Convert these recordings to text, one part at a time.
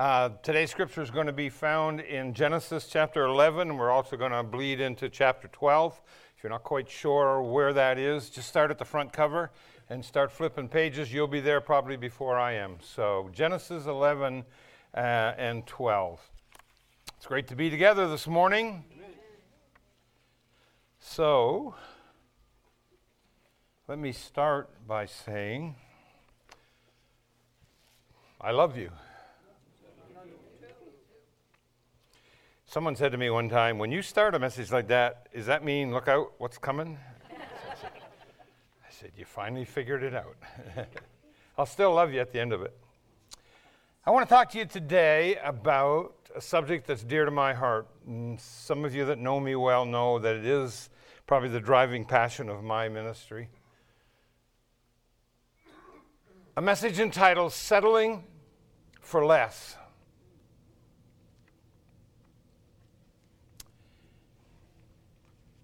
Uh, today's scripture is going to be found in Genesis chapter 11. We're also going to bleed into chapter 12. If you're not quite sure where that is, just start at the front cover and start flipping pages. You'll be there probably before I am. So, Genesis 11 uh, and 12. It's great to be together this morning. So, let me start by saying, I love you. Someone said to me one time, when you start a message like that, does that mean look out what's coming? I said, You finally figured it out. I'll still love you at the end of it. I want to talk to you today about a subject that's dear to my heart. Some of you that know me well know that it is probably the driving passion of my ministry. A message entitled Settling for Less.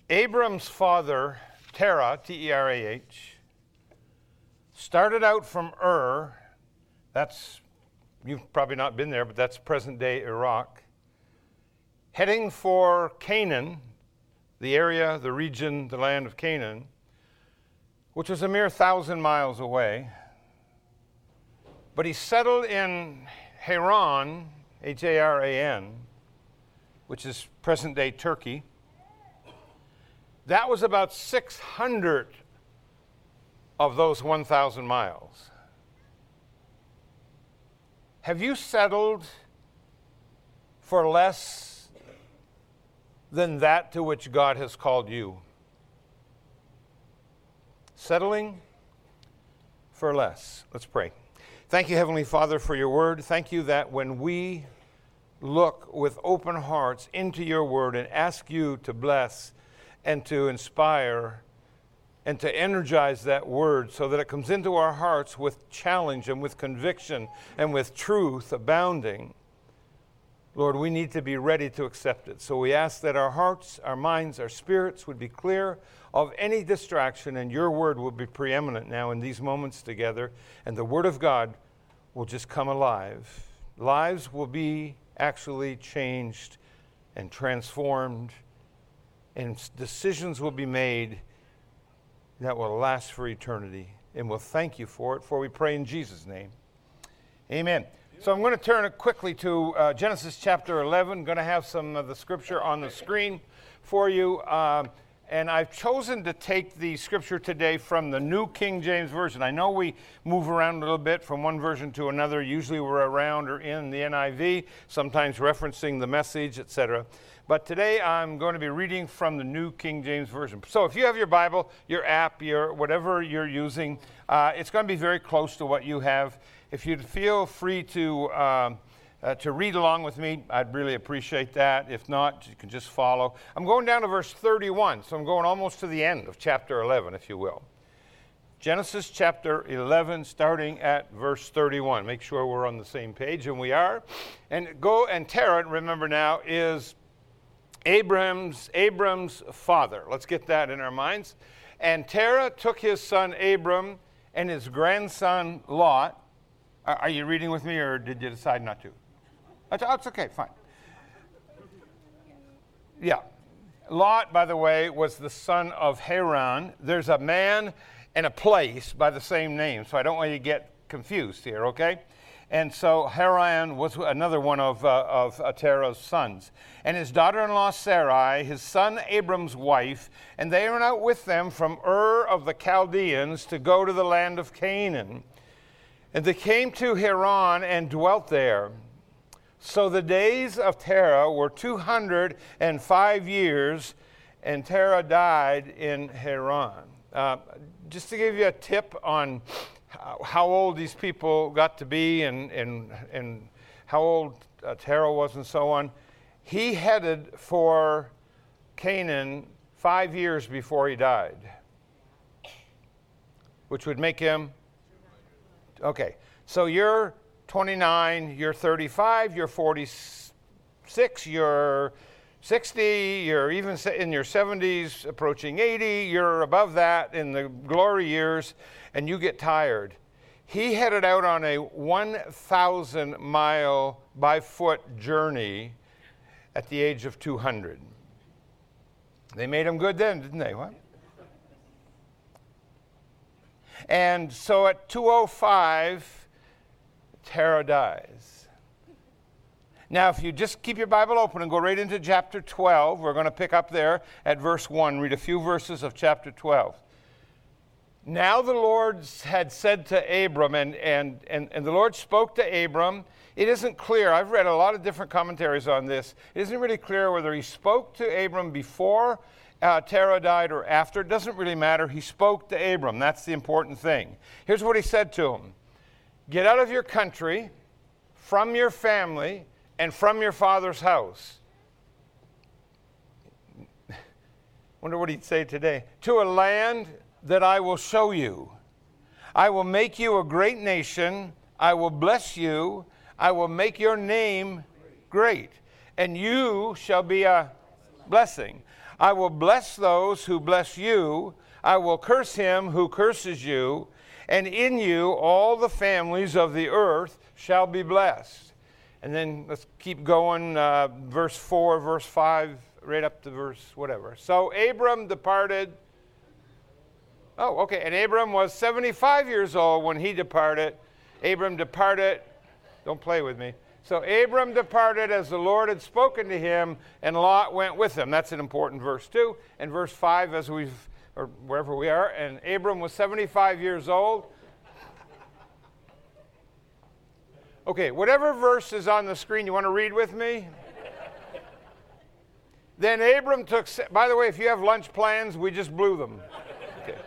Abram's father, Terah, T E R A H, started out from Ur. That's, you've probably not been there, but that's present day Iraq. Heading for Canaan, the area, the region, the land of Canaan, which was a mere thousand miles away. But he settled in Haran, H A R A N, which is present day Turkey. That was about 600 of those 1,000 miles. Have you settled for less than that to which God has called you? Settling for less. Let's pray. Thank you, Heavenly Father, for your word. Thank you that when we look with open hearts into your word and ask you to bless and to inspire and to energize that word so that it comes into our hearts with challenge and with conviction and with truth abounding. Lord, we need to be ready to accept it. So we ask that our hearts, our minds, our spirits would be clear of any distraction, and your word will be preeminent now in these moments together, and the word of God will just come alive. Lives will be actually changed and transformed and decisions will be made that will last for eternity. And we'll thank you for it, for we pray in Jesus' name. Amen. So I'm going to turn quickly to uh, Genesis chapter 11. I'm going to have some of the scripture on the screen for you. Um, and I've chosen to take the scripture today from the New King James Version. I know we move around a little bit from one version to another. Usually we're around or in the NIV, sometimes referencing the message, etc. But today I'm going to be reading from the New King James Version. So if you have your Bible, your app, your whatever you're using, uh, it's going to be very close to what you have. If you'd feel free to um, uh, to read along with me, I'd really appreciate that. If not, you can just follow. I'm going down to verse 31, so I'm going almost to the end of chapter 11, if you will. Genesis chapter 11, starting at verse 31. Make sure we're on the same page, and we are. And go and Terah, remember now, is Abram's, Abram's father. Let's get that in our minds. And Terah took his son Abram and his grandson Lot. Are you reading with me or did you decide not to? That's oh, okay, fine. Yeah. Lot, by the way, was the son of Haran. There's a man and a place by the same name, so I don't want you to get confused here, okay? And so Haran was another one of, uh, of Terah's sons. And his daughter in law Sarai, his son Abram's wife, and they went out with them from Ur of the Chaldeans to go to the land of Canaan. And they came to Haran and dwelt there. So the days of Terah were 205 years, and Terah died in Haran. Uh, just to give you a tip on how old these people got to be and, and, and how old uh, Terah was and so on. He headed for Canaan five years before he died, which would make him. Okay, so you're 29, you're 35, you're 46, you're 60, you're even in your 70s, approaching 80, you're above that in the glory years, and you get tired. he headed out on a 1,000 mile by foot journey at the age of 200. They made him good then, didn't they? What? And so at 205, Terah dies. Now, if you just keep your Bible open and go right into chapter 12, we're going to pick up there at verse 1, read a few verses of chapter 12. Now the Lord had said to Abram, and, and, and, and the Lord spoke to Abram. It isn't clear. I've read a lot of different commentaries on this. It isn't really clear whether he spoke to Abram before uh, Terah died or after. It doesn't really matter. He spoke to Abram. That's the important thing. Here's what he said to him Get out of your country, from your family, and from your father's house. Wonder what he'd say today. To a land that I will show you. I will make you a great nation. I will bless you. I will make your name great. And you shall be a blessing. I will bless those who bless you. I will curse him who curses you. And in you all the families of the earth shall be blessed. And then let's keep going, uh, verse 4, verse 5, right up to verse whatever. So Abram departed. Oh, okay. And Abram was 75 years old when he departed. Abram departed. Don't play with me. So Abram departed as the Lord had spoken to him, and Lot went with him. That's an important verse, too. And verse 5, as we've, or wherever we are, and Abram was 75 years old. Okay, whatever verse is on the screen, you want to read with me? then Abram took, by the way, if you have lunch plans, we just blew them. Okay.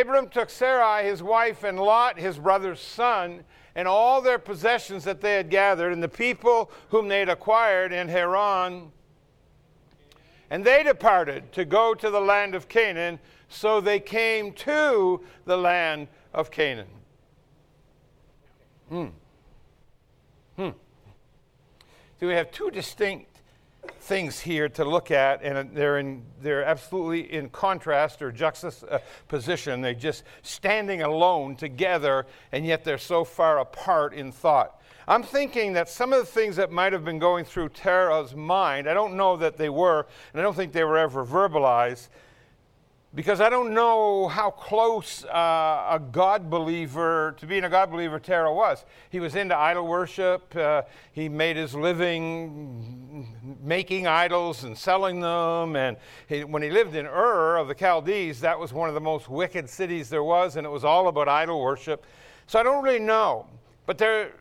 Abram took Sarai, his wife, and Lot, his brother's son, and all their possessions that they had gathered, and the people whom they had acquired in Haran. And they departed to go to the land of Canaan, so they came to the land of Canaan. Hmm. Hmm. So we have two distinct things here to look at, and they're, in, they're absolutely in contrast or juxtaposition. They're just standing alone together, and yet they're so far apart in thought. I'm thinking that some of the things that might have been going through Terah's mind, I don't know that they were, and I don't think they were ever verbalized, because I don't know how close uh, a God believer, to being a God believer, Terah was. He was into idol worship. Uh, he made his living making idols and selling them. And he, when he lived in Ur of the Chaldees, that was one of the most wicked cities there was, and it was all about idol worship. So I don't really know. But there,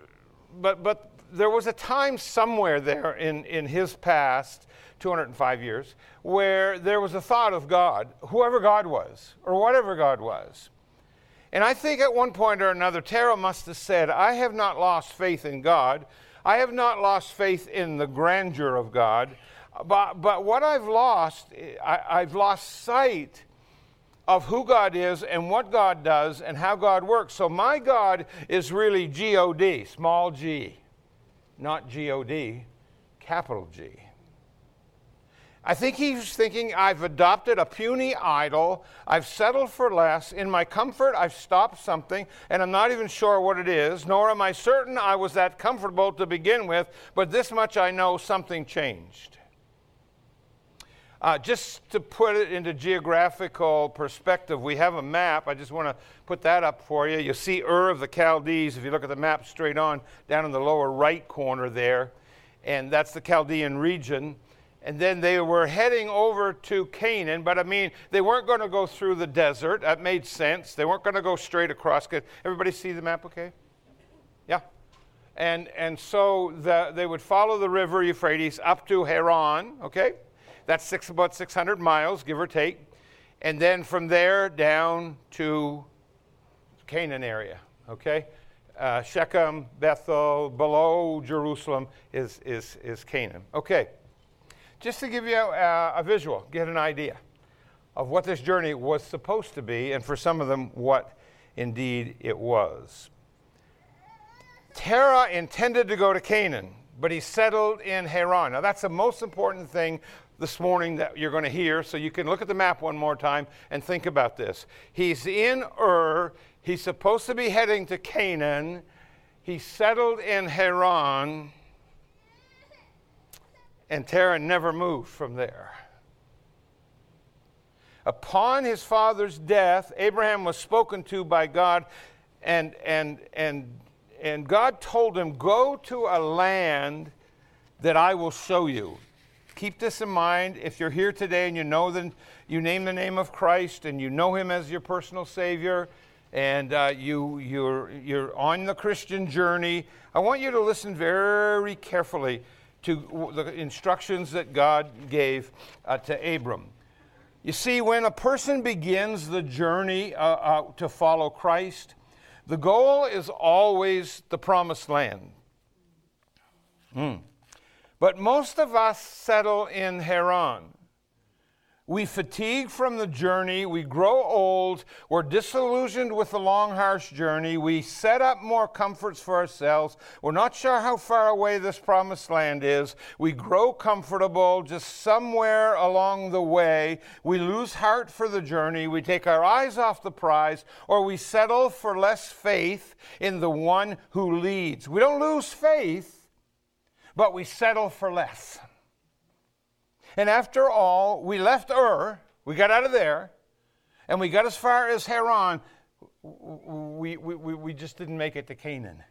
but, but there was a time somewhere there in, in his past 205 years, where there was a thought of God, whoever God was, or whatever God was. And I think at one point or another, Terah must have said, I have not lost faith in God. I have not lost faith in the grandeur of God. But, but what I've lost, I, I've lost sight of who God is and what God does and how God works. So my God is really G O D, small g, not G O D, capital G. I think he's thinking, I've adopted a puny idol. I've settled for less. In my comfort, I've stopped something, and I'm not even sure what it is, nor am I certain I was that comfortable to begin with, but this much I know something changed. Uh, just to put it into geographical perspective, we have a map. I just want to put that up for you. You see Ur of the Chaldees, if you look at the map straight on, down in the lower right corner there, and that's the Chaldean region and then they were heading over to Canaan, but I mean, they weren't going to go through the desert. That made sense. They weren't going to go straight across. Everybody see the map okay? Yeah. And, and so the, they would follow the river Euphrates up to Haran, okay? That's six, about 600 miles, give or take. And then from there down to Canaan area, okay? Uh, Shechem, Bethel, below Jerusalem is, is, is Canaan. Okay just to give you a, a visual, get an idea of what this journey was supposed to be, and for some of them, what indeed it was. Terah intended to go to Canaan, but he settled in Haran. Now, that's the most important thing this morning that you're going to hear, so you can look at the map one more time and think about this. He's in Ur, He's supposed to be heading to Canaan. He settled in Haran, and Terah never moved from there. Upon his father's death, Abraham was spoken to by God, and, and, and, and God told him, Go to a land that I will show you. Keep this in mind. If you're here today and you know that you name the name of Christ and you know him as your personal Savior, and uh, you, you're, you're on the Christian journey, I want you to listen very carefully to the instructions that God gave uh, to Abram. You see, when a person begins the journey uh, uh, to follow Christ, the goal is always the promised land. Mm. But most of us settle in Haran. We fatigue from the journey. We grow old. We're disillusioned with the long, harsh journey. We set up more comforts for ourselves. We're not sure how far away this promised land is. We grow comfortable just somewhere along the way. We lose heart for the journey. We take our eyes off the prize, or we settle for less faith in the one who leads. We don't lose faith, but we settle for less. And after all, we left Ur, we got out of there, and we got as far as Haran. We, we, we just didn't make it to Canaan.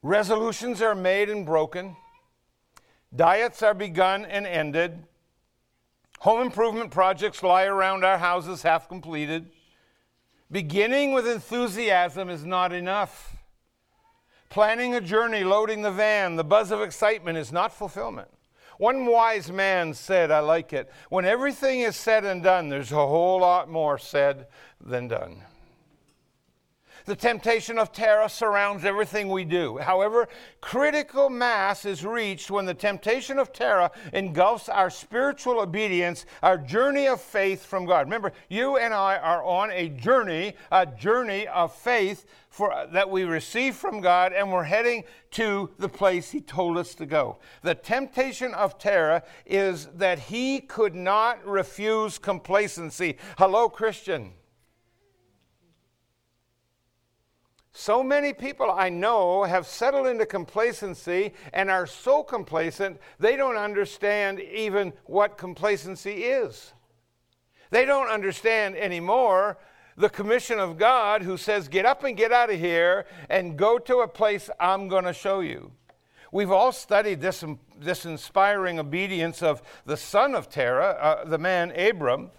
Resolutions are made and broken. Diets are begun and ended. Home improvement projects lie around our houses half completed. Beginning with enthusiasm is not enough. Planning a journey, loading the van, the buzz of excitement is not fulfillment. One wise man said, I like it, when everything is said and done, there's a whole lot more said than done. The temptation of Terah surrounds everything we do. However, critical mass is reached when the temptation of Terah engulfs our spiritual obedience, our journey of faith from God. Remember, you and I are on a journey, a journey of faith for, that we receive from God, and we're heading to the place He told us to go. The temptation of Terah is that he could not refuse complacency. Hello, Christian. So many people I know have settled into complacency and are so complacent they don't understand even what complacency is. They don't understand anymore the commission of God who says, Get up and get out of here and go to a place I'm going to show you. We've all studied this, this inspiring obedience of the son of Terah, uh, the man Abram.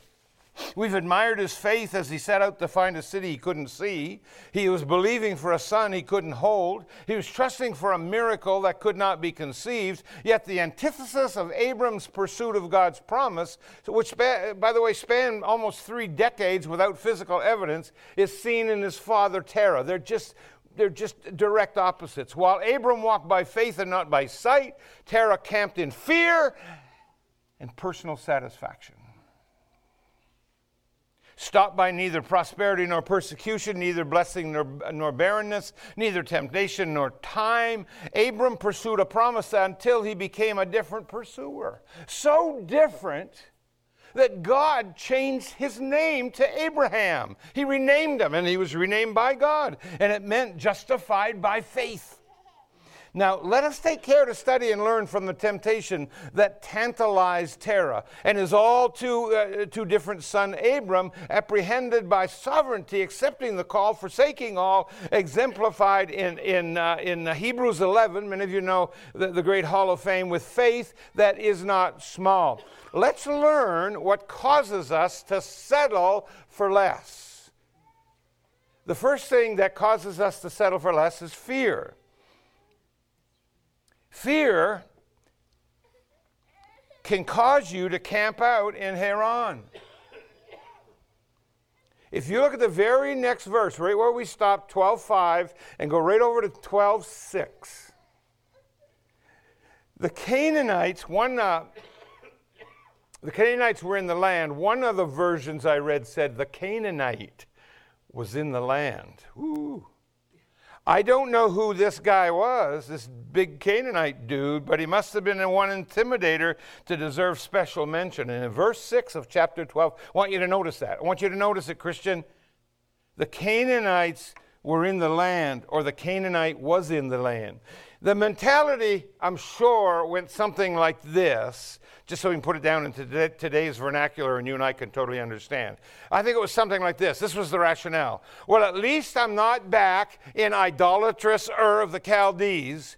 We've admired his faith as he set out to find a city he couldn't see. He was believing for a son he couldn't hold. He was trusting for a miracle that could not be conceived. Yet the antithesis of Abram's pursuit of God's promise, which, by the way, spanned almost three decades without physical evidence, is seen in his father Terah. They're just they're just direct opposites. While Abram walked by faith and not by sight, Terah camped in fear and personal satisfaction stopped by neither prosperity nor persecution, neither blessing nor, nor barrenness, neither temptation nor time. Abram pursued a promise until he became a different pursuer. So different that God changed his name to Abraham. He renamed him, and he was renamed by God, and it meant justified by faith. Now, let us take care to study and learn from the temptation that tantalized Terah and his all too, uh, too different son Abram, apprehended by sovereignty, accepting the call, forsaking all, exemplified in, in, uh, in Hebrews 11. Many of you know the, the great hall of fame with faith that is not small. Let's learn what causes us to settle for less. The first thing that causes us to settle for less is fear. Fear can cause you to camp out in Haran. If you look at the very next verse, right where we stopped, 12:5, and go right over to 12:6, the Canaanites, one, uh, the Canaanites were in the land. One of the versions I read said the Canaanite was in the land. Ooh. I don't know who this guy was, this big Canaanite dude, but he must have been one intimidator to deserve special mention. And in verse 6 of chapter 12, I want you to notice that. I want you to notice it, Christian. The Canaanites were in the land, or the Canaanite was in the land. The mentality, I'm sure, went something like this, just so we can put it down into today's vernacular and you and I can totally understand. I think it was something like this. This was the rationale. Well, at least I'm not back in idolatrous Ur of the Chaldees.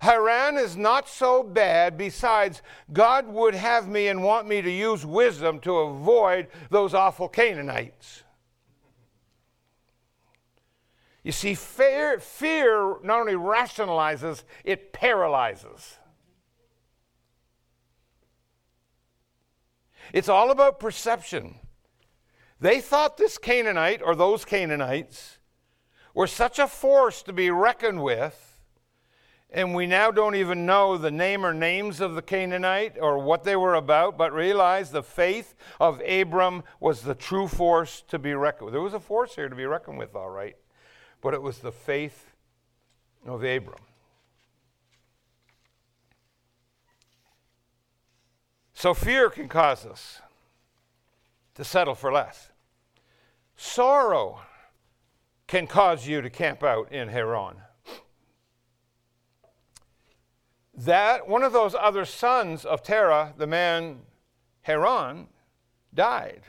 Haran is not so bad. Besides, God would have me and want me to use wisdom to avoid those awful Canaanites. You see, fear, fear not only rationalizes, it paralyzes. It's all about perception. They thought this Canaanite or those Canaanites were such a force to be reckoned with, and we now don't even know the name or names of the Canaanite or what they were about, but realize the faith of Abram was the true force to be reckoned with. There was a force here to be reckoned with, all right but it was the faith of Abram. So fear can cause us to settle for less. Sorrow can cause you to camp out in Haran. That one of those other sons of Terah, the man Haran, died.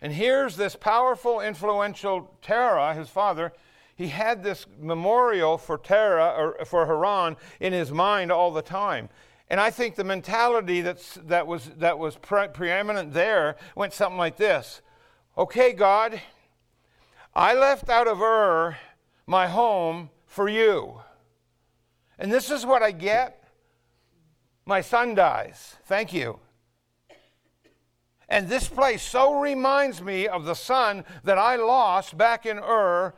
And here's this powerful, influential Terah, his father. He had this memorial for Terah or for Haran in his mind all the time. And I think the mentality that's, that was, that was pre- preeminent there went something like this Okay, God, I left out of Ur my home for you. And this is what I get. My son dies. Thank you. And this place so reminds me of the son that I lost back in Ur.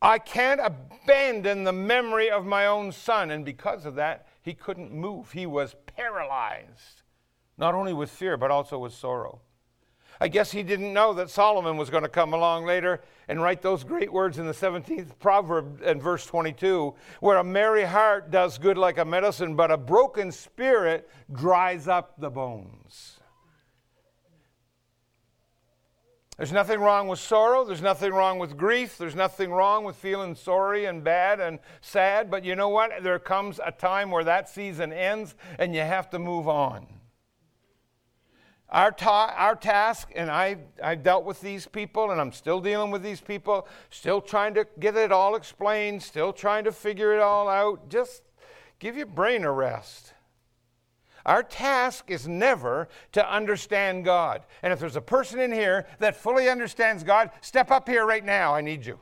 I can't abandon the memory of my own son. And because of that, he couldn't move. He was paralyzed, not only with fear, but also with sorrow. I guess he didn't know that Solomon was going to come along later and write those great words in the 17th proverb and verse 22 where a merry heart does good like a medicine, but a broken spirit dries up the bones. There's nothing wrong with sorrow. There's nothing wrong with grief. There's nothing wrong with feeling sorry and bad and sad. But you know what? There comes a time where that season ends and you have to move on. Our, ta- our task, and I, I've dealt with these people, and I'm still dealing with these people, still trying to get it all explained, still trying to figure it all out. Just give your brain a rest. Our task is never to understand God. And if there's a person in here that fully understands God, step up here right now. I need you.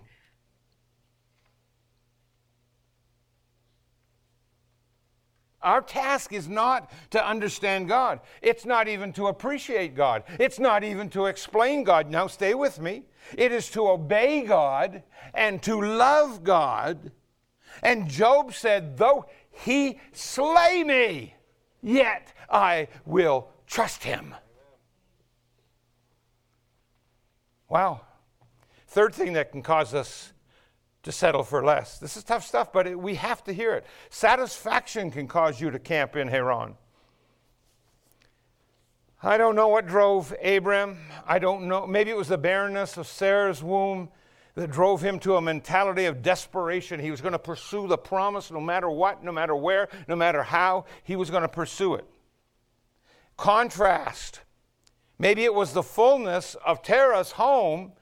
Our task is not to understand God. It's not even to appreciate God. It's not even to explain God. Now, stay with me. It is to obey God and to love God. And Job said, Though he slay me, yet I will trust him. Wow. Third thing that can cause us to settle for less. This is tough stuff, but it, we have to hear it. Satisfaction can cause you to camp in Haran. I don't know what drove Abram. I don't know. Maybe it was the barrenness of Sarah's womb that drove him to a mentality of desperation. He was going to pursue the promise no matter what, no matter where, no matter how, he was going to pursue it. Contrast. Maybe it was the fullness of Terah's home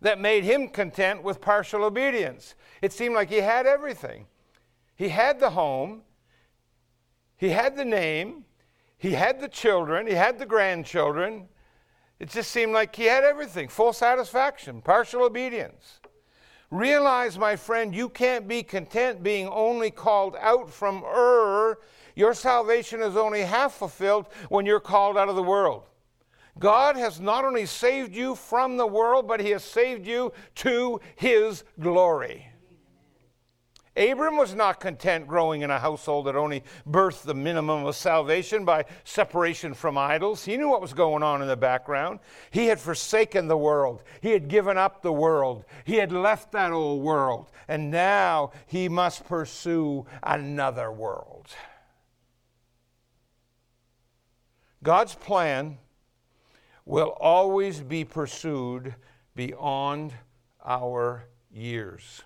that made him content with partial obedience. It seemed like he had everything. He had the home, he had the name, he had the children, he had the grandchildren, it just seemed like he had everything full satisfaction, partial obedience. Realize, my friend, you can't be content being only called out from Ur. Your salvation is only half fulfilled when you're called out of the world. God has not only saved you from the world, but He has saved you to His glory. Abram was not content growing in a household that only birthed the minimum of salvation by separation from idols. He knew what was going on in the background. He had forsaken the world, he had given up the world, he had left that old world, and now he must pursue another world. God's plan will always be pursued beyond our years.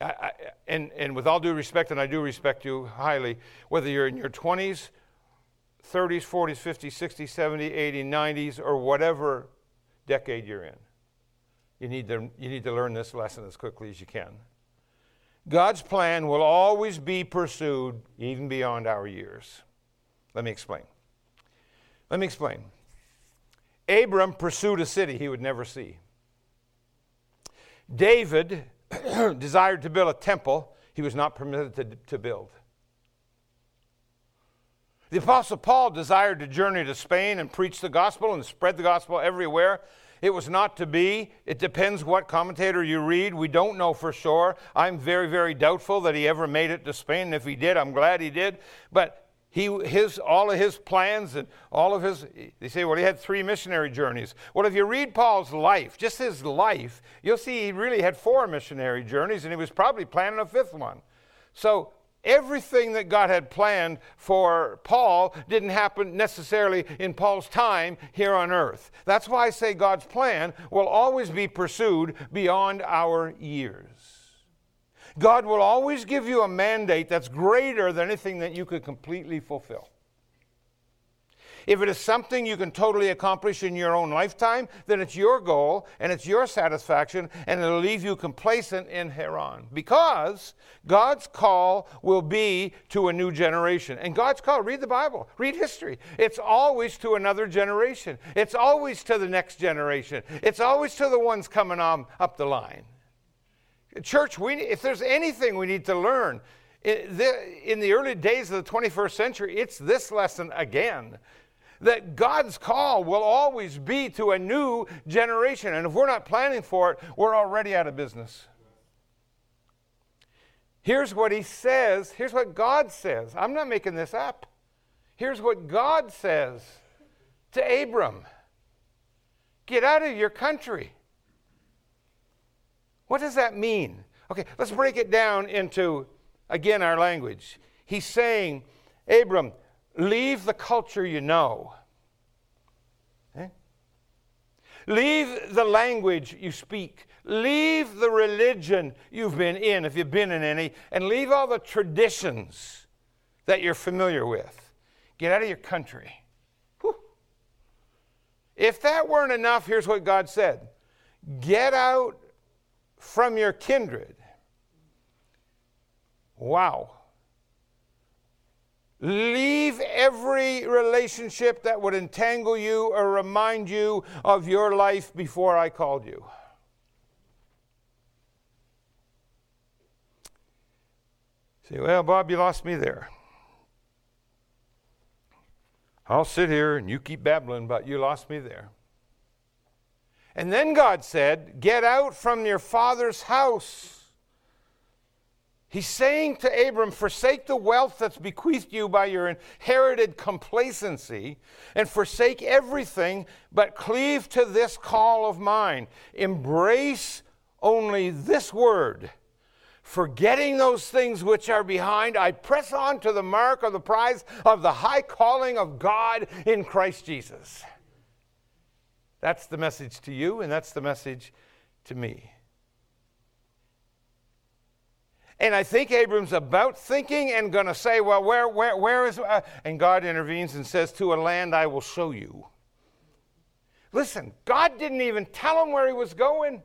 I, I, and, and with all due respect, and I do respect you highly, whether you're in your 20s, 30s, 40s, 50s, 60s, 70s, 80s, 90s, or whatever decade you're in, you need, to, you need to learn this lesson as quickly as you can. God's plan will always be pursued even beyond our years. Let me explain. Let me explain. Abram pursued a city he would never see. David desired to build a temple he was not permitted to, to build. The Apostle Paul desired to journey to Spain and preach the gospel and spread the gospel everywhere. It was not to be. It depends what commentator you read. We don't know for sure. I'm very, very doubtful that he ever made it to Spain. And if he did, I'm glad he did. But he, his, all of his plans and all of his, they say, well, he had three missionary journeys. Well, if you read Paul's life, just his life, you'll see he really had four missionary journeys and he was probably planning a fifth one. So everything that God had planned for Paul didn't happen necessarily in Paul's time here on earth. That's why I say God's plan will always be pursued beyond our years. God will always give you a mandate that's greater than anything that you could completely fulfill. If it is something you can totally accomplish in your own lifetime, then it's your goal and it's your satisfaction, and it'll leave you complacent in Haran. Because God's call will be to a new generation. And God's call, read the Bible, read history. It's always to another generation, it's always to the next generation, it's always to the ones coming on up the line. Church, we, if there's anything we need to learn, in the early days of the 21st century, it's this lesson again that God's call will always be to a new generation. And if we're not planning for it, we're already out of business. Here's what he says. Here's what God says. I'm not making this up. Here's what God says to Abram Get out of your country. What does that mean? Okay, let's break it down into, again, our language. He's saying, Abram, leave the culture you know. Okay? Leave the language you speak. Leave the religion you've been in, if you've been in any, and leave all the traditions that you're familiar with. Get out of your country. Whew. If that weren't enough, here's what God said Get out from your kindred. Wow. Leave every relationship that would entangle you or remind you of your life before I called you. Say, well, Bob, you lost me there. I'll sit here and you keep babbling, but you lost me there. And then God said, Get out from your father's house. He's saying to Abram, Forsake the wealth that's bequeathed you by your inherited complacency, and forsake everything, but cleave to this call of mine. Embrace only this word. Forgetting those things which are behind, I press on to the mark of the prize of the high calling of God in Christ Jesus. That's the message to you, and that's the message to me. And I think Abram's about thinking and going to say, Well, where, where, where is. Uh, and God intervenes and says, To a land I will show you. Listen, God didn't even tell him where he was going.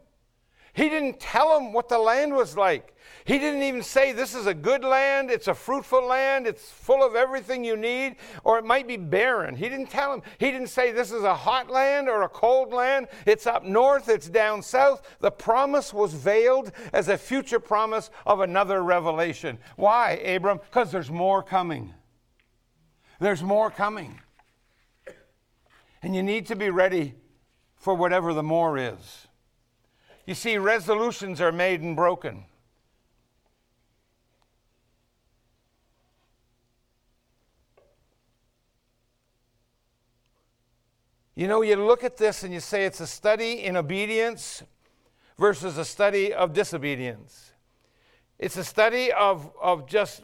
He didn't tell him what the land was like. He didn't even say, This is a good land, it's a fruitful land, it's full of everything you need, or it might be barren. He didn't tell him. He didn't say, This is a hot land or a cold land, it's up north, it's down south. The promise was veiled as a future promise of another revelation. Why, Abram? Because there's more coming. There's more coming. And you need to be ready for whatever the more is. You see, resolutions are made and broken. You know, you look at this and you say it's a study in obedience versus a study of disobedience. It's a study of, of just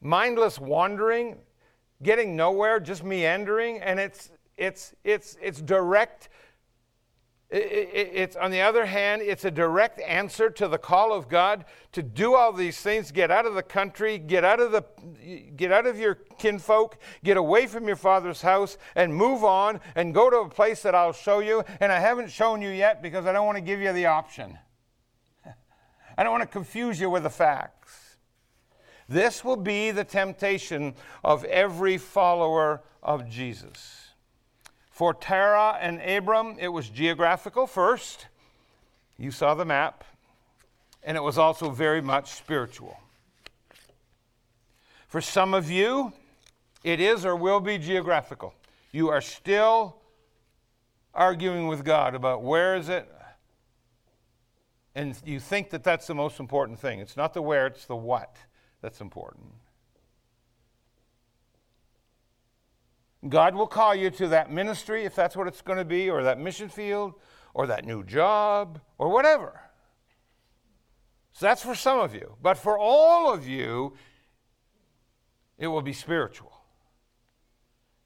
mindless wandering, getting nowhere, just meandering, and it's, it's, it's, it's direct it's on the other hand, it's a direct answer to the call of God to do all these things, get out of the country, get out of the get out of your kinfolk, get away from your father's house and move on and go to a place that I'll show you and I haven't shown you yet because I don't want to give you the option. I don't want to confuse you with the facts. This will be the temptation of every follower of Jesus. For Terah and Abram, it was geographical first. You saw the map. And it was also very much spiritual. For some of you, it is or will be geographical. You are still arguing with God about where is it, and you think that that's the most important thing. It's not the where, it's the what that's important. God will call you to that ministry, if that's what it's going to be, or that mission field, or that new job, or whatever. So that's for some of you. But for all of you, it will be spiritual.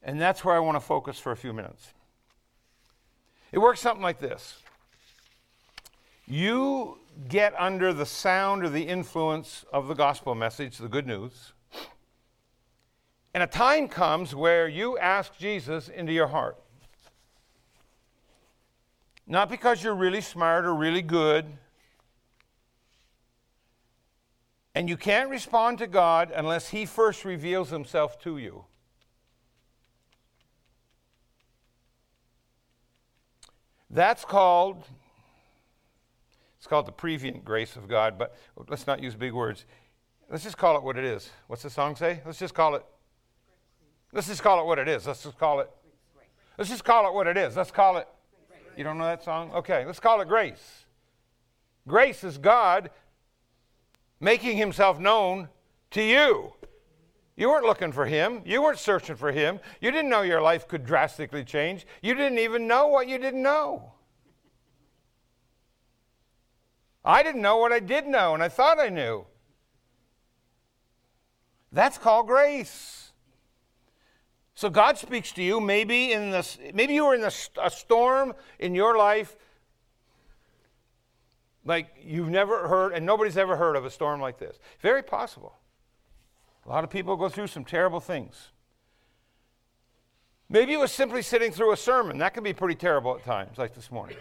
And that's where I want to focus for a few minutes. It works something like this you get under the sound or the influence of the gospel message, the good news. And a time comes where you ask Jesus into your heart. Not because you're really smart or really good. And you can't respond to God unless He first reveals Himself to you. That's called, it's called the prevenient grace of God, but let's not use big words. Let's just call it what it is. What's the song say? Let's just call it Let's just call it what it is. Let's just call it. Let's just call it what it is. Let's call it. You don't know that song? Okay, let's call it grace. Grace is God making himself known to you. You weren't looking for him. You weren't searching for him. You didn't know your life could drastically change. You didn't even know what you didn't know. I didn't know what I did know, and I thought I knew. That's called grace. So God speaks to you. Maybe in this, maybe you were in a, a storm in your life, like you've never heard, and nobody's ever heard of a storm like this. Very possible. A lot of people go through some terrible things. Maybe it was simply sitting through a sermon. That can be pretty terrible at times, like this morning.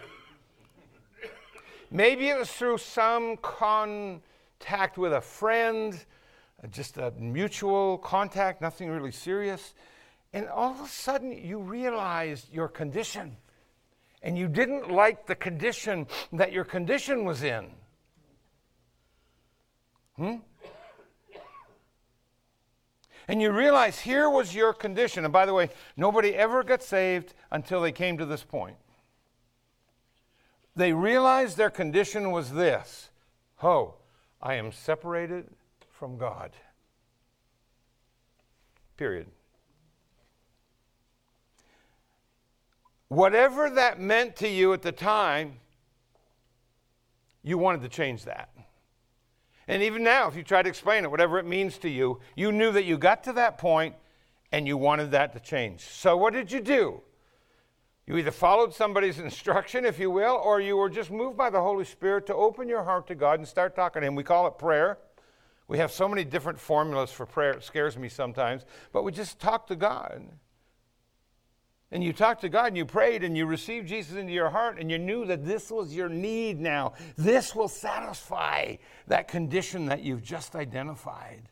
Maybe it was through some contact with a friend, just a mutual contact, nothing really serious. And all of a sudden, you realized your condition. And you didn't like the condition that your condition was in. Hmm? And you realize here was your condition. And by the way, nobody ever got saved until they came to this point. They realized their condition was this Oh, I am separated from God. Period. Whatever that meant to you at the time, you wanted to change that. And even now, if you try to explain it, whatever it means to you, you knew that you got to that point and you wanted that to change. So, what did you do? You either followed somebody's instruction, if you will, or you were just moved by the Holy Spirit to open your heart to God and start talking to Him. We call it prayer. We have so many different formulas for prayer, it scares me sometimes, but we just talk to God and you talked to God and you prayed and you received Jesus into your heart and you knew that this was your need now. This will satisfy that condition that you've just identified.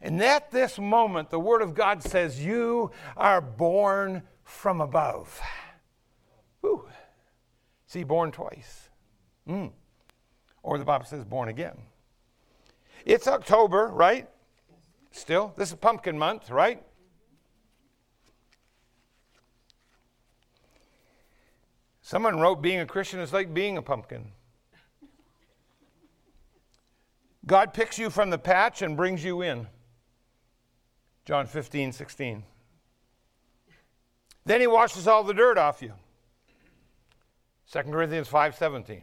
And at this moment, the Word of God says, You are born from above. Whew. See, born twice. Mm. Or the Bible says, born again. It's October, right? Still, this is pumpkin month, right? Someone wrote, Being a Christian is like being a pumpkin. God picks you from the patch and brings you in. John 15, 16. Then he washes all the dirt off you. 2 Corinthians 5, 17.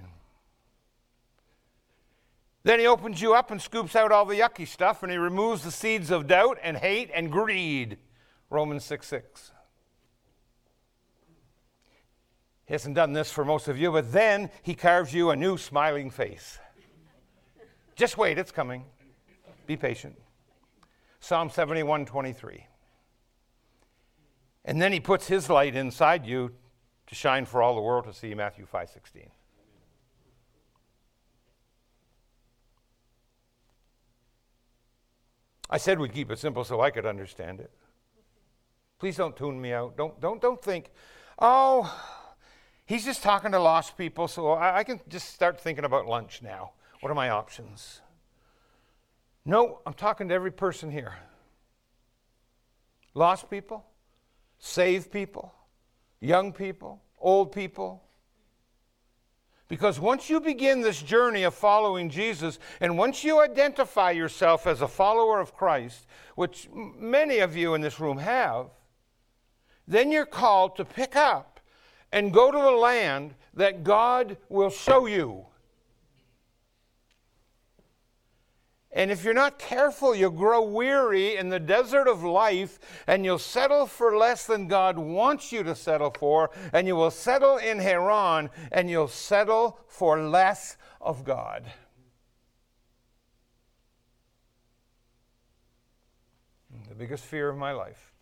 Then he opens you up and scoops out all the yucky stuff and he removes the seeds of doubt and hate and greed. Romans 6 6. He hasn't done this for most of you, but then he carves you a new smiling face. Just wait, it's coming. Be patient. Psalm 71 23. And then he puts his light inside you to shine for all the world to see, Matthew 5 16. I said we'd keep it simple so I could understand it. Please don't tune me out. Don't, don't, don't think, oh, he's just talking to lost people, so I, I can just start thinking about lunch now. What are my options? No, I'm talking to every person here. Lost people, saved people, young people, old people, because once you begin this journey of following Jesus, and once you identify yourself as a follower of Christ, which many of you in this room have, then you're called to pick up and go to the land that God will show you. And if you're not careful, you'll grow weary in the desert of life and you'll settle for less than God wants you to settle for. And you will settle in Haran and you'll settle for less of God. The biggest fear of my life.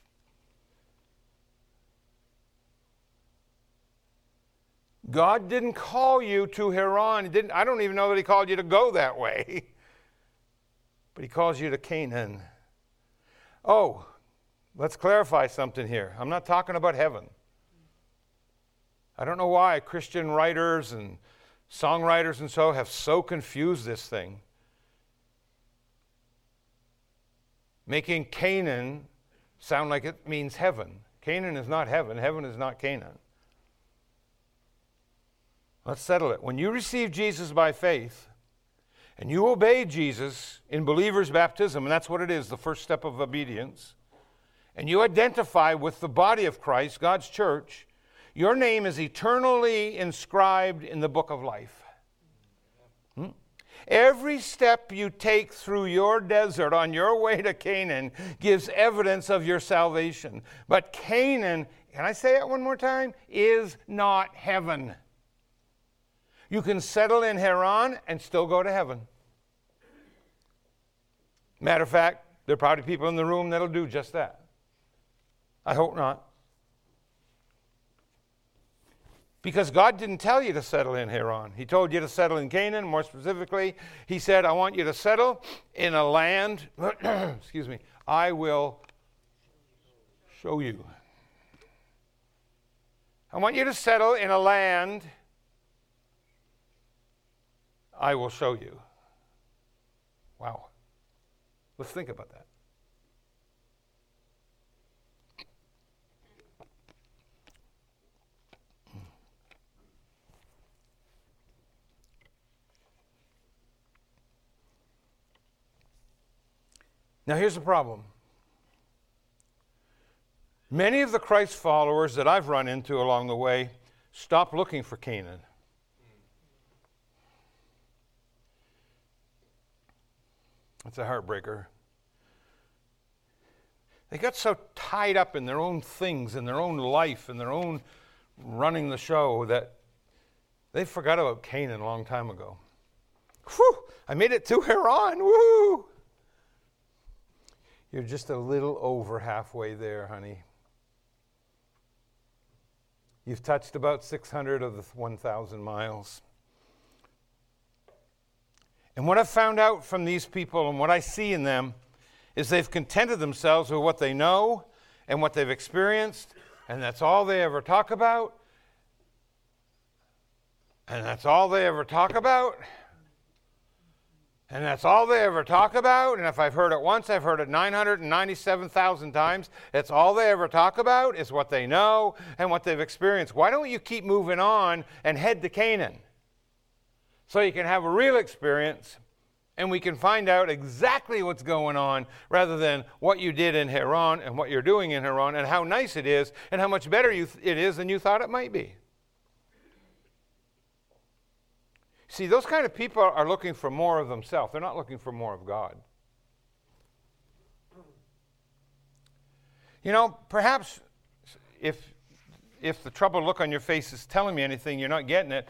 God didn't call you to Haran. He didn't, I don't even know that He called you to go that way. but he calls you to Canaan. Oh, let's clarify something here. I'm not talking about heaven. I don't know why Christian writers and songwriters and so have so confused this thing. Making Canaan sound like it means heaven. Canaan is not heaven, heaven is not Canaan. Let's settle it. When you receive Jesus by faith, and you obey Jesus in believer's baptism, and that's what it is, the first step of obedience, and you identify with the body of Christ, God's church, your name is eternally inscribed in the book of life. Hmm? Every step you take through your desert on your way to Canaan gives evidence of your salvation. But Canaan, can I say it one more time? Is not heaven. You can settle in Haran and still go to heaven. Matter of fact, there are probably people in the room that'll do just that. I hope not. Because God didn't tell you to settle in Haran. He told you to settle in Canaan. More specifically, He said, I want you to settle in a land, excuse me, I will show you. I want you to settle in a land I will show you. Wow. Let's think about that. Now, here's the problem. Many of the Christ followers that I've run into along the way stop looking for Canaan. It's a heartbreaker. They got so tied up in their own things, in their own life, in their own running the show that they forgot about Canaan a long time ago. Whew, I made it to Haran. Woo! You're just a little over halfway there, honey. You've touched about 600 of the 1,000 miles. And what I've found out from these people and what I see in them is they've contented themselves with what they know and what they've experienced, and that's all they ever talk about. And that's all they ever talk about. And that's all they ever talk about. And if I've heard it once, I've heard it 997,000 times. It's all they ever talk about is what they know and what they've experienced. Why don't you keep moving on and head to Canaan? So you can have a real experience and we can find out exactly what's going on rather than what you did in Haran and what you're doing in Haran and how nice it is and how much better th- it is than you thought it might be. See, those kind of people are looking for more of themselves. They're not looking for more of God. You know, perhaps if, if the troubled look on your face is telling me anything, you're not getting it.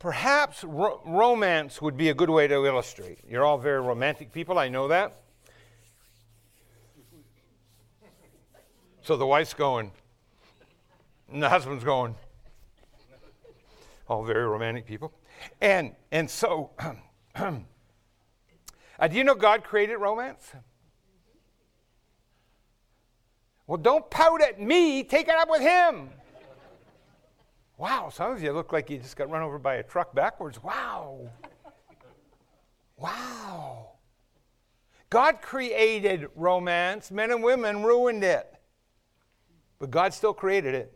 Perhaps ro- romance would be a good way to illustrate. You're all very romantic people, I know that. So the wife's going, and the husband's going. All very romantic people. And, and so, uh, do you know God created romance? Well, don't pout at me, take it up with Him. Wow, some of you look like you just got run over by a truck backwards. Wow. Wow. God created romance, men and women ruined it. But God still created it.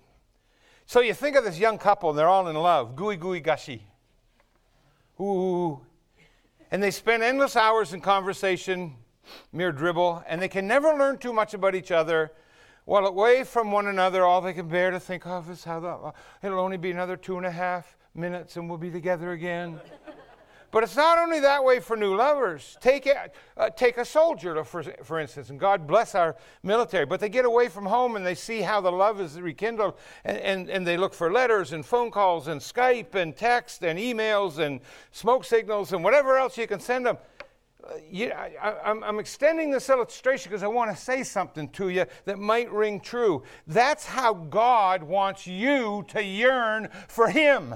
So you think of this young couple and they're all in love, gooey gooey gushy. Ooh. And they spend endless hours in conversation, mere dribble, and they can never learn too much about each other. While away from one another, all they can bear to think of is how the, it'll only be another two and a half minutes and we'll be together again. But it's not only that way for new lovers. Take, it, uh, take a soldier, for, for instance, and God bless our military, but they get away from home and they see how the love is rekindled, and, and, and they look for letters and phone calls and Skype and text and emails and smoke signals and whatever else you can send them. Uh, you, I, am extending this illustration because I want to say something to you that might ring true. That's how God wants you to yearn for Him.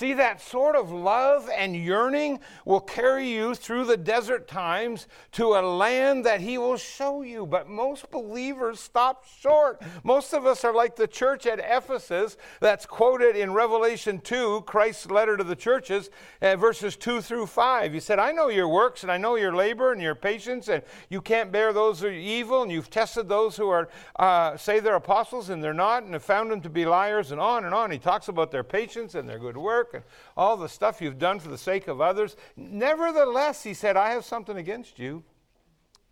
See, that sort of love and yearning will carry you through the desert times to a land that He will show you. But most believers stop short. Most of us are like the church at Ephesus that's quoted in Revelation 2, Christ's letter to the churches, uh, verses 2 through 5. He said, I know your works and I know your labor and your patience, and you can't bear those who are evil, and you've tested those who are uh, say they're apostles and they're not, and have found them to be liars, and on and on. He talks about their patience and their good work and all the stuff you've done for the sake of others. Nevertheless, he said, I have something against you.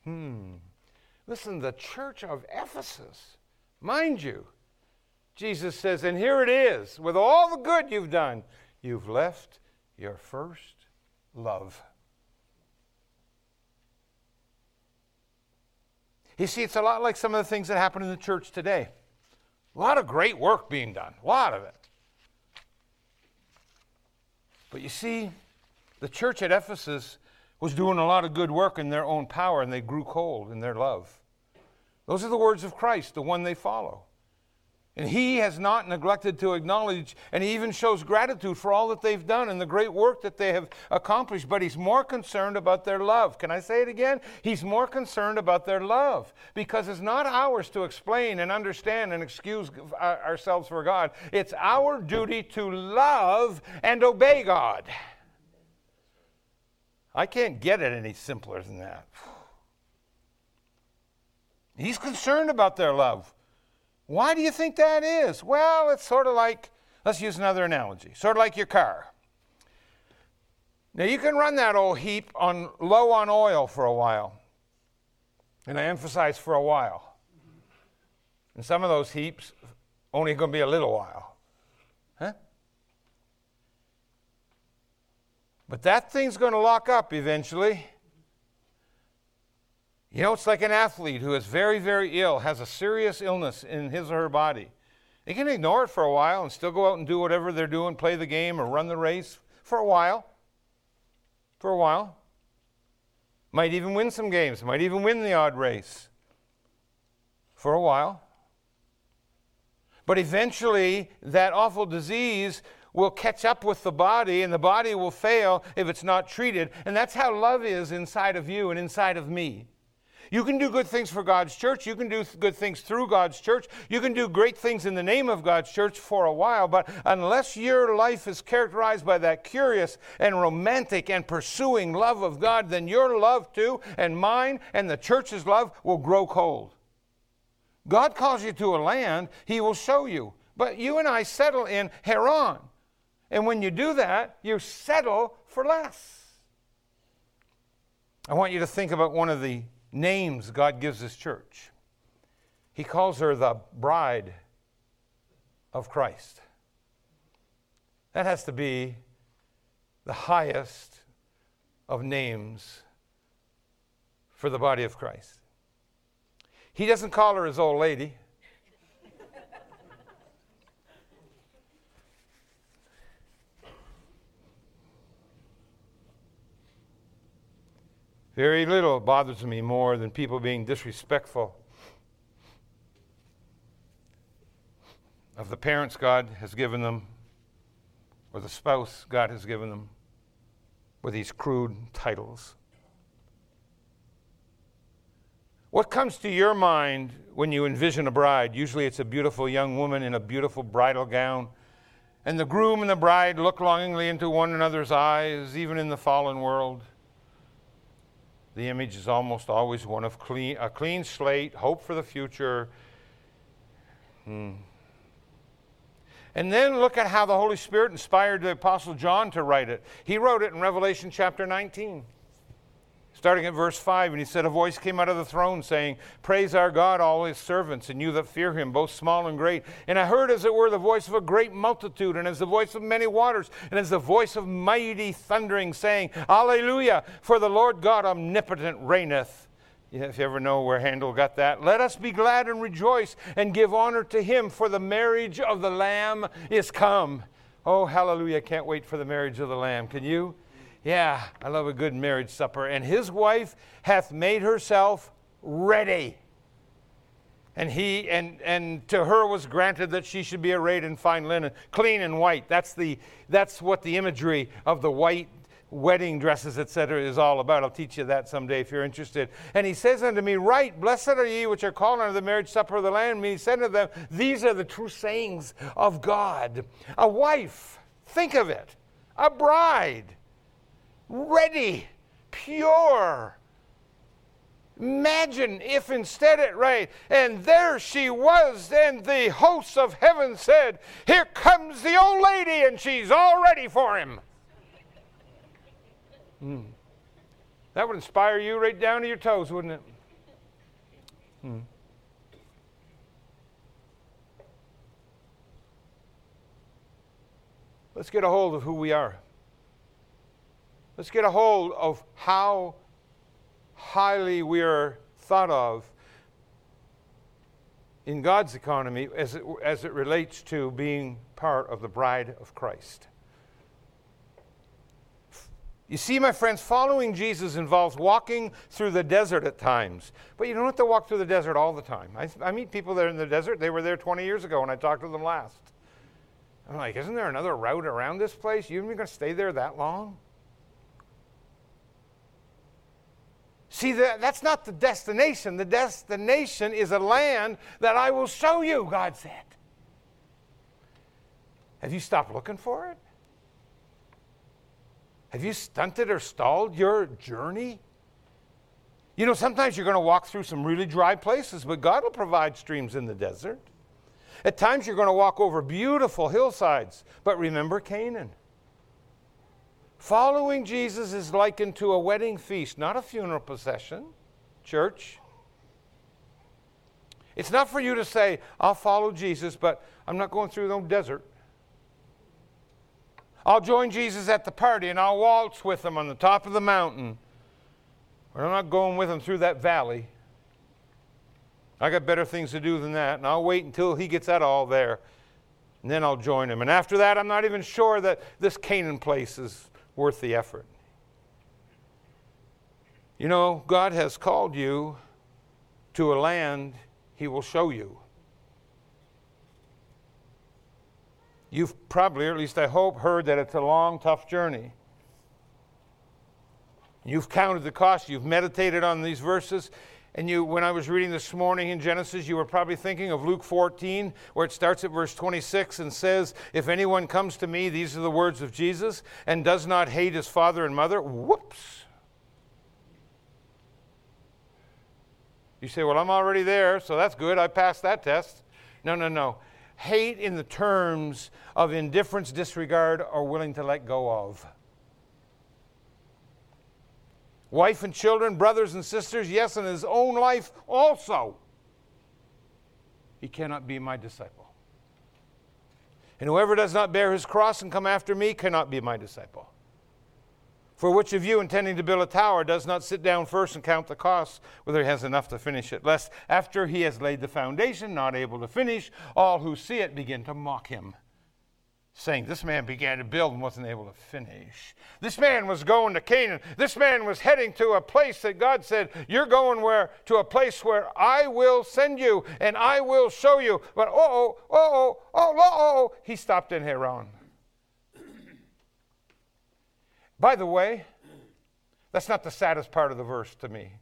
Hmm. Listen, the church of Ephesus, mind you, Jesus says, and here it is, with all the good you've done, you've left your first love. You see, it's a lot like some of the things that happen in the church today. A lot of great work being done, a lot of it. But you see, the church at Ephesus was doing a lot of good work in their own power, and they grew cold in their love. Those are the words of Christ, the one they follow. And he has not neglected to acknowledge, and he even shows gratitude for all that they've done and the great work that they have accomplished. But he's more concerned about their love. Can I say it again? He's more concerned about their love because it's not ours to explain and understand and excuse ourselves for God. It's our duty to love and obey God. I can't get it any simpler than that. He's concerned about their love. Why do you think that is? Well, it's sort of like, let's use another analogy, sort of like your car. Now, you can run that old heap on low on oil for a while. And I emphasize for a while. And some of those heaps only going to be a little while. Huh? But that thing's going to lock up eventually. You know, it's like an athlete who is very, very ill, has a serious illness in his or her body. They can ignore it for a while and still go out and do whatever they're doing, play the game or run the race for a while. For a while. Might even win some games, might even win the odd race. For a while. But eventually, that awful disease will catch up with the body, and the body will fail if it's not treated. And that's how love is inside of you and inside of me. You can do good things for God's church. You can do good things through God's church. You can do great things in the name of God's church for a while. But unless your life is characterized by that curious and romantic and pursuing love of God, then your love too, and mine, and the church's love will grow cold. God calls you to a land, He will show you. But you and I settle in Haran. And when you do that, you settle for less. I want you to think about one of the names God gives His church. He calls her the bride of Christ. That has to be the highest of names for the body of Christ. He doesn't call her his old lady. Very little bothers me more than people being disrespectful of the parents God has given them or the spouse God has given them with these crude titles. What comes to your mind when you envision a bride? Usually it's a beautiful young woman in a beautiful bridal gown. And the groom and the bride look longingly into one another's eyes, even in the fallen world. The image is almost always one of clean, a clean slate, hope for the future. Hmm. And then look at how the Holy Spirit inspired the Apostle John to write it. He wrote it in Revelation chapter 19 starting at verse 5 and he said a voice came out of the throne saying praise our god all his servants and you that fear him both small and great and i heard as it were the voice of a great multitude and as the voice of many waters and as the voice of mighty thundering saying alleluia for the lord god omnipotent reigneth if you ever know where handel got that let us be glad and rejoice and give honor to him for the marriage of the lamb is come. Oh hallelujah can't wait for the marriage of the lamb. Can you yeah, I love a good marriage supper. And his wife hath made herself ready. And he and and to her was granted that she should be arrayed in fine linen, clean and white. That's the that's what the imagery of the white wedding dresses, etc., is all about. I'll teach you that someday if you're interested. And he says unto me, Right, blessed are ye which are called unto the marriage supper of the Lamb. And he said unto them, These are the true sayings of God. A wife, think of it, a bride ready, pure. Imagine if instead it rained, and there she was, and the hosts of heaven said, Here comes the old lady, and she's all ready for him. Mm. That would inspire you right down to your toes, wouldn't it? Mm. Let's get a hold of who we are. Let's get a hold of how highly we are thought of in God's economy as it, as it relates to being part of the bride of Christ. You see, my friends, following Jesus involves walking through the desert at times. But you don't have to walk through the desert all the time. I, I meet people there in the desert. They were there 20 years ago when I talked to them last. I'm like, isn't there another route around this place? You even going to stay there that long? See, that, that's not the destination. The destination is a land that I will show you, God said. Have you stopped looking for it? Have you stunted or stalled your journey? You know, sometimes you're going to walk through some really dry places, but God will provide streams in the desert. At times you're going to walk over beautiful hillsides, but remember Canaan. Following Jesus is likened to a wedding feast, not a funeral procession, church. It's not for you to say, I'll follow Jesus, but I'm not going through no desert. I'll join Jesus at the party and I'll waltz with him on the top of the mountain. But I'm not going with him through that valley. I got better things to do than that, and I'll wait until he gets that all there, and then I'll join him. And after that, I'm not even sure that this Canaan place is worth the effort. You know, God has called you to a land He will show you. You've probably, or at least I hope, heard that it's a long, tough journey. You've counted the cost, you've meditated on these verses, And you, when I was reading this morning in Genesis, you were probably thinking of Luke 14, where it starts at verse 26 and says, If anyone comes to me, these are the words of Jesus, and does not hate his father and mother, whoops. You say, Well, I'm already there, so that's good. I passed that test. No, no, no. Hate in the terms of indifference, disregard, or willing to let go of wife and children, brothers and sisters, yes, and his own life also, he cannot be my disciple. And whoever does not bear his cross and come after me cannot be my disciple. For which of you, intending to build a tower, does not sit down first and count the costs, whether he has enough to finish it, lest after he has laid the foundation, not able to finish, all who see it begin to mock him saying this man began to build and wasn't able to finish. This man was going to Canaan. This man was heading to a place that God said, You're going where to a place where I will send you and I will show you. But oh, oh, oh, oh, oh, he stopped in Haran. By the way, that's not the saddest part of the verse to me.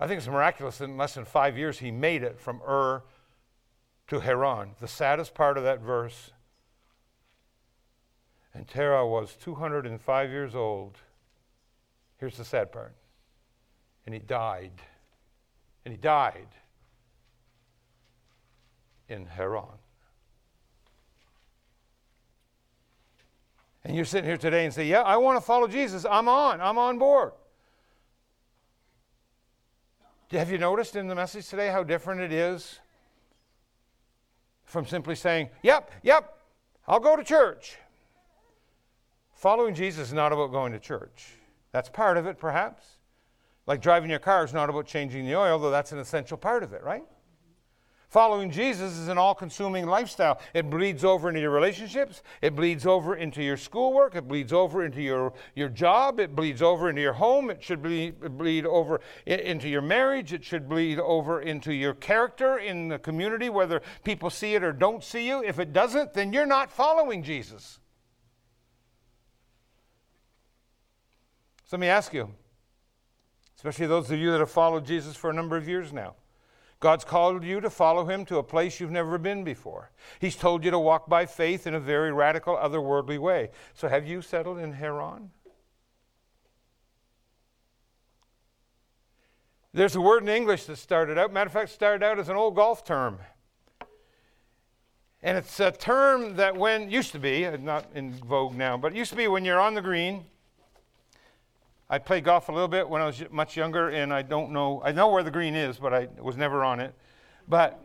I think it's miraculous that in less than five years he made it from Ur to Haran. The saddest part of that verse. And Terah was 205 years old. Here's the sad part. And he died. And he died in Haran. And you're sitting here today and say, Yeah, I want to follow Jesus. I'm on. I'm on board. Have you noticed in the message today how different it is from simply saying, Yep, yep, I'll go to church? Following Jesus is not about going to church. That's part of it, perhaps. Like driving your car is not about changing the oil, though that's an essential part of it, right? Following Jesus is an all consuming lifestyle. It bleeds over into your relationships, it bleeds over into your schoolwork, it bleeds over into your, your job, it bleeds over into your home, it should bleed, bleed over into your marriage, it should bleed over into your character in the community, whether people see it or don't see you. If it doesn't, then you're not following Jesus. So let me ask you, especially those of you that have followed Jesus for a number of years now. God's called you to follow Him to a place you've never been before. He's told you to walk by faith in a very radical, otherworldly way. So, have you settled in Haran? There's a word in English that started out, matter of fact, started out as an old golf term. And it's a term that when used to be, uh, not in vogue now, but it used to be when you're on the green I played golf a little bit when I was much younger, and I don't know, I know where the green is, but I was never on it. But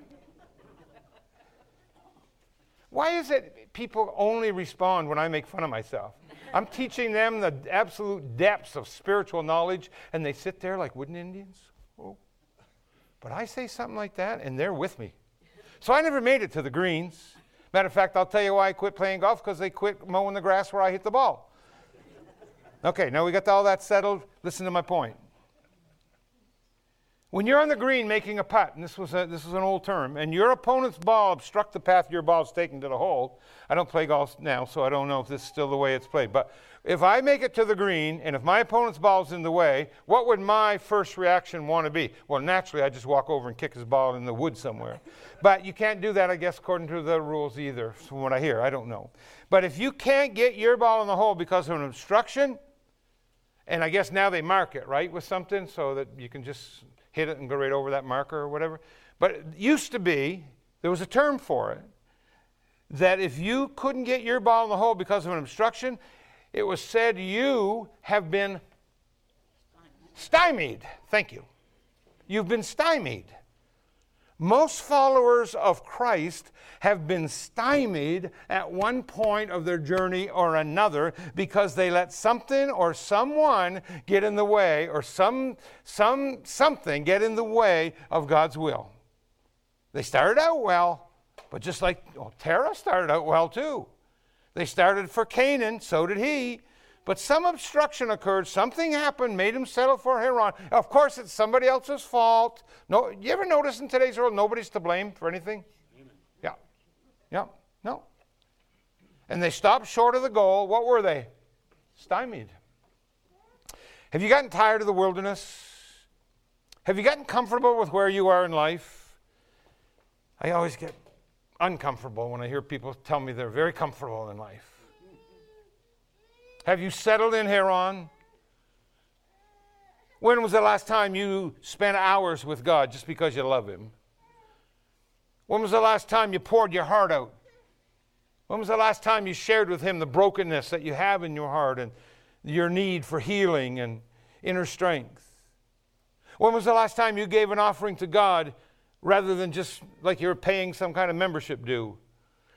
why is it people only respond when I make fun of myself? I'm teaching them the absolute depths of spiritual knowledge, and they sit there like wooden Indians. Oh. But I say something like that, and they're with me. So I never made it to the greens. Matter of fact, I'll tell you why I quit playing golf because they quit mowing the grass where I hit the ball. Okay, now we got all that settled. Listen to my point. When you're on the green making a putt, and this was, a, this was an old term, and your opponent's ball obstruct the path your ball is taking to the hole, I don't play golf now, so I don't know if this is still the way it's played. But if I make it to the green, and if my opponent's ball's in the way, what would my first reaction want to be? Well, naturally, I just walk over and kick his ball in the wood somewhere. but you can't do that, I guess, according to the rules either, from what I hear. I don't know. But if you can't get your ball in the hole because of an obstruction, and I guess now they mark it, right, with something so that you can just hit it and go right over that marker or whatever. But it used to be, there was a term for it, that if you couldn't get your ball in the hole because of an obstruction, it was said you have been stymied. Thank you. You've been stymied. Most followers of Christ have been stymied at one point of their journey or another because they let something or someone get in the way or some, some something get in the way of God's will. They started out well, but just like well, started out well too. They started for Canaan, so did he. But some obstruction occurred, something happened, made him settle for Haran. Of course, it's somebody else's fault. No, you ever notice in today's world nobody's to blame for anything? Amen. Yeah. Yeah. No. And they stopped short of the goal. What were they? Stymied. Have you gotten tired of the wilderness? Have you gotten comfortable with where you are in life? I always get uncomfortable when I hear people tell me they're very comfortable in life. Have you settled in Haran? When was the last time you spent hours with God just because you love Him? When was the last time you poured your heart out? When was the last time you shared with Him the brokenness that you have in your heart and your need for healing and inner strength? When was the last time you gave an offering to God rather than just like you're paying some kind of membership due?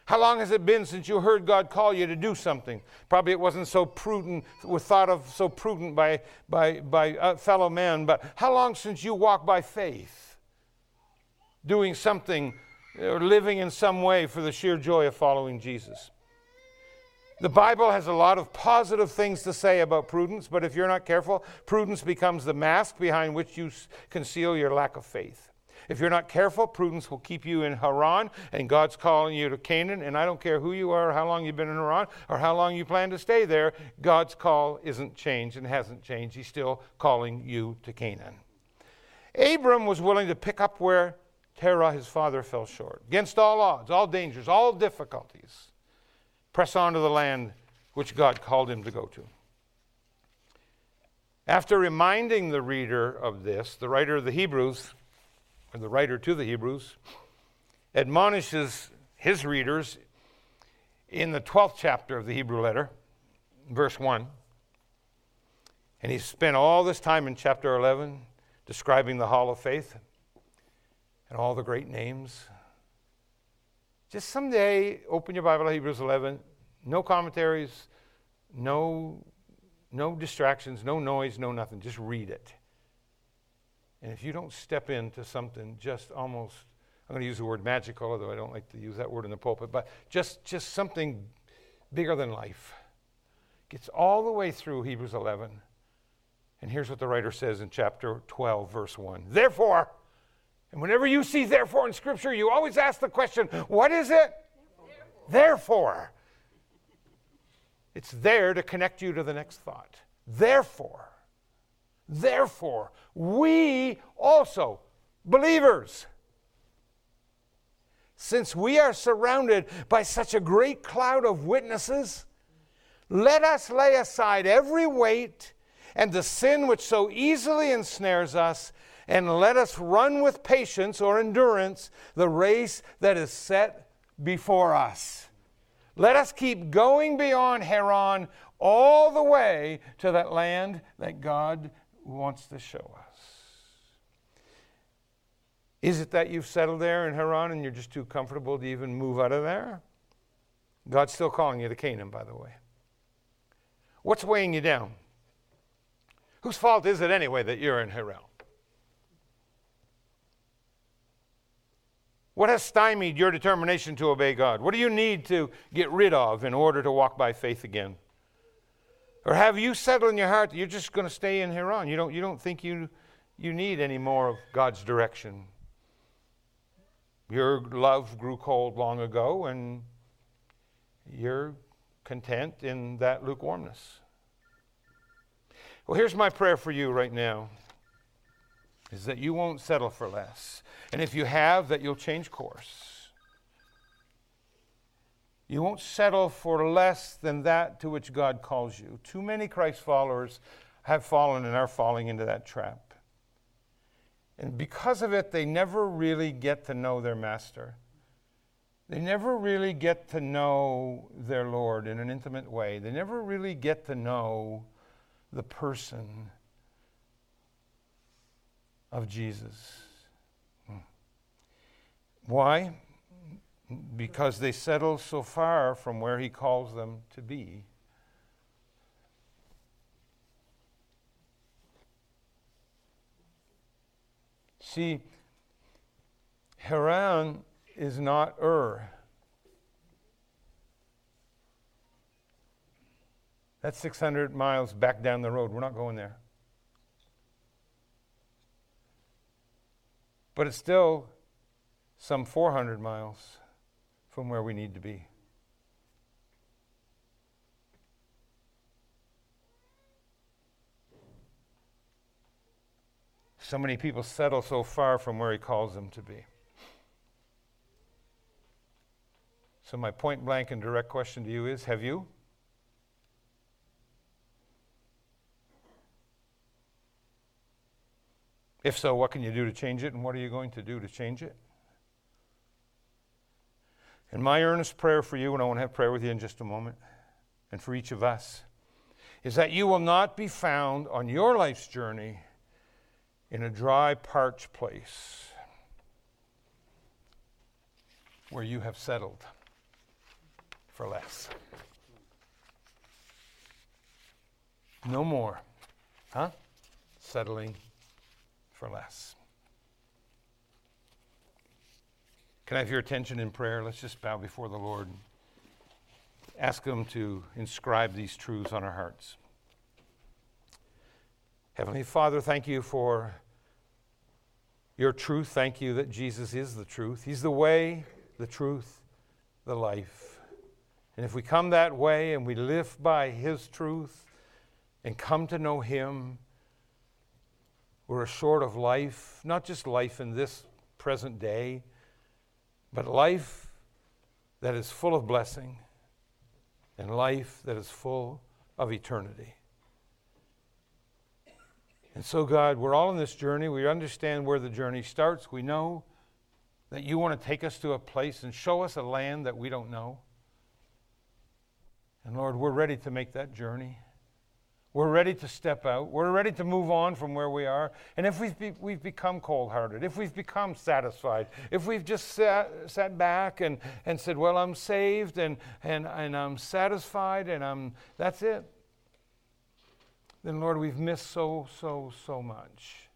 How long has it been since you heard God call you to do something? Probably it wasn't so prudent, was thought of so prudent by, by, by fellow men, but how long since you walked by faith, doing something or living in some way for the sheer joy of following Jesus? The Bible has a lot of positive things to say about prudence, but if you're not careful, prudence becomes the mask behind which you conceal your lack of faith. If you're not careful, prudence will keep you in Haran, and God's calling you to Canaan. And I don't care who you are, or how long you've been in Haran, or how long you plan to stay there, God's call isn't changed and hasn't changed. He's still calling you to Canaan. Abram was willing to pick up where Terah, his father, fell short. Against all odds, all dangers, all difficulties, press on to the land which God called him to go to. After reminding the reader of this, the writer of the Hebrews or the writer to the Hebrews, admonishes his readers in the 12th chapter of the Hebrew letter, verse 1. And he spent all this time in chapter 11 describing the hall of faith and all the great names. Just someday, open your Bible to Hebrews 11. No commentaries, no, no distractions, no noise, no nothing. Just read it. And if you don't step into something just almost, I'm going to use the word magical, although I don't like to use that word in the pulpit, but just, just something bigger than life. Gets all the way through Hebrews 11. And here's what the writer says in chapter 12, verse 1. Therefore, and whenever you see therefore in Scripture, you always ask the question, what is it? Therefore. therefore. It's there to connect you to the next thought. Therefore. Therefore, we also, believers, since we are surrounded by such a great cloud of witnesses, let us lay aside every weight and the sin which so easily ensnares us, and let us run with patience or endurance the race that is set before us. Let us keep going beyond Haran all the way to that land that God wants to show us. Is it that you've settled there in Haran and you're just too comfortable to even move out of there? God's still calling you to Canaan, by the way. What's weighing you down? Whose fault is it anyway that you're in Haran? What has stymied your determination to obey God? What do you need to get rid of in order to walk by faith again? Or have you settled in your heart that you're just going to stay in Haran? You don't, you don't think you, you need any more of God's direction. Your love grew cold long ago, and you're content in that lukewarmness. Well, here's my prayer for you right now is that you won't settle for less. And if you have, that you'll change course. You won't settle for less than that to which God calls you. Too many Christ followers have fallen and are falling into that trap. And because of it, they never really get to know their master. They never really get to know their Lord in an intimate way. They never really get to know the person of Jesus. Hmm. Why? Because they settle so far from where He calls them to be. See, Haran is not Ur. That's 600 miles back down the road. We're not going there. But it's still some 400 miles from where we need to be. So many people settle so far from where He calls them to be. So, my point blank and direct question to you is Have you? If so, what can you do to change it, and what are you going to do to change it? And my earnest prayer for you, and I want to have prayer with you in just a moment, and for each of us, is that you will not be found on your life's journey in a dry, parched place where you have settled for less. No more, huh? Settling for less. Can I have your attention in prayer? Let's just bow before the Lord. And ask Him to inscribe these truths on our hearts. Heavenly Father, thank you for your truth. Thank you that Jesus is the truth. He's the way, the truth, the life. And if we come that way and we live by His truth and come to know Him, we're assured of life, not just life in this present day, but life that is full of blessing and life that is full of eternity. And so, God, we're all in this journey. We understand where the journey starts. We know that you want to take us to a place and show us a land that we don't know. And Lord, we're ready to make that journey. We're ready to step out. We're ready to move on from where we are. And if we've, be, we've become cold hearted, if we've become satisfied, if we've just sat, sat back and, and said, Well, I'm saved and, and, and I'm satisfied and I'm, that's it, then Lord, we've missed so, so, so much.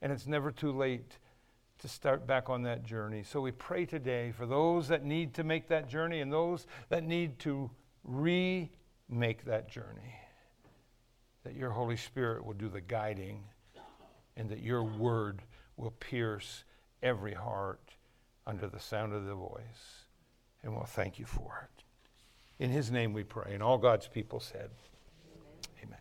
And it's never too late to start back on that journey. So we pray today for those that need to make that journey and those that need to remake that journey that your Holy Spirit will do the guiding and that your word will pierce every heart under the sound of the voice. And we'll thank you for it. In his name we pray. And all God's people said,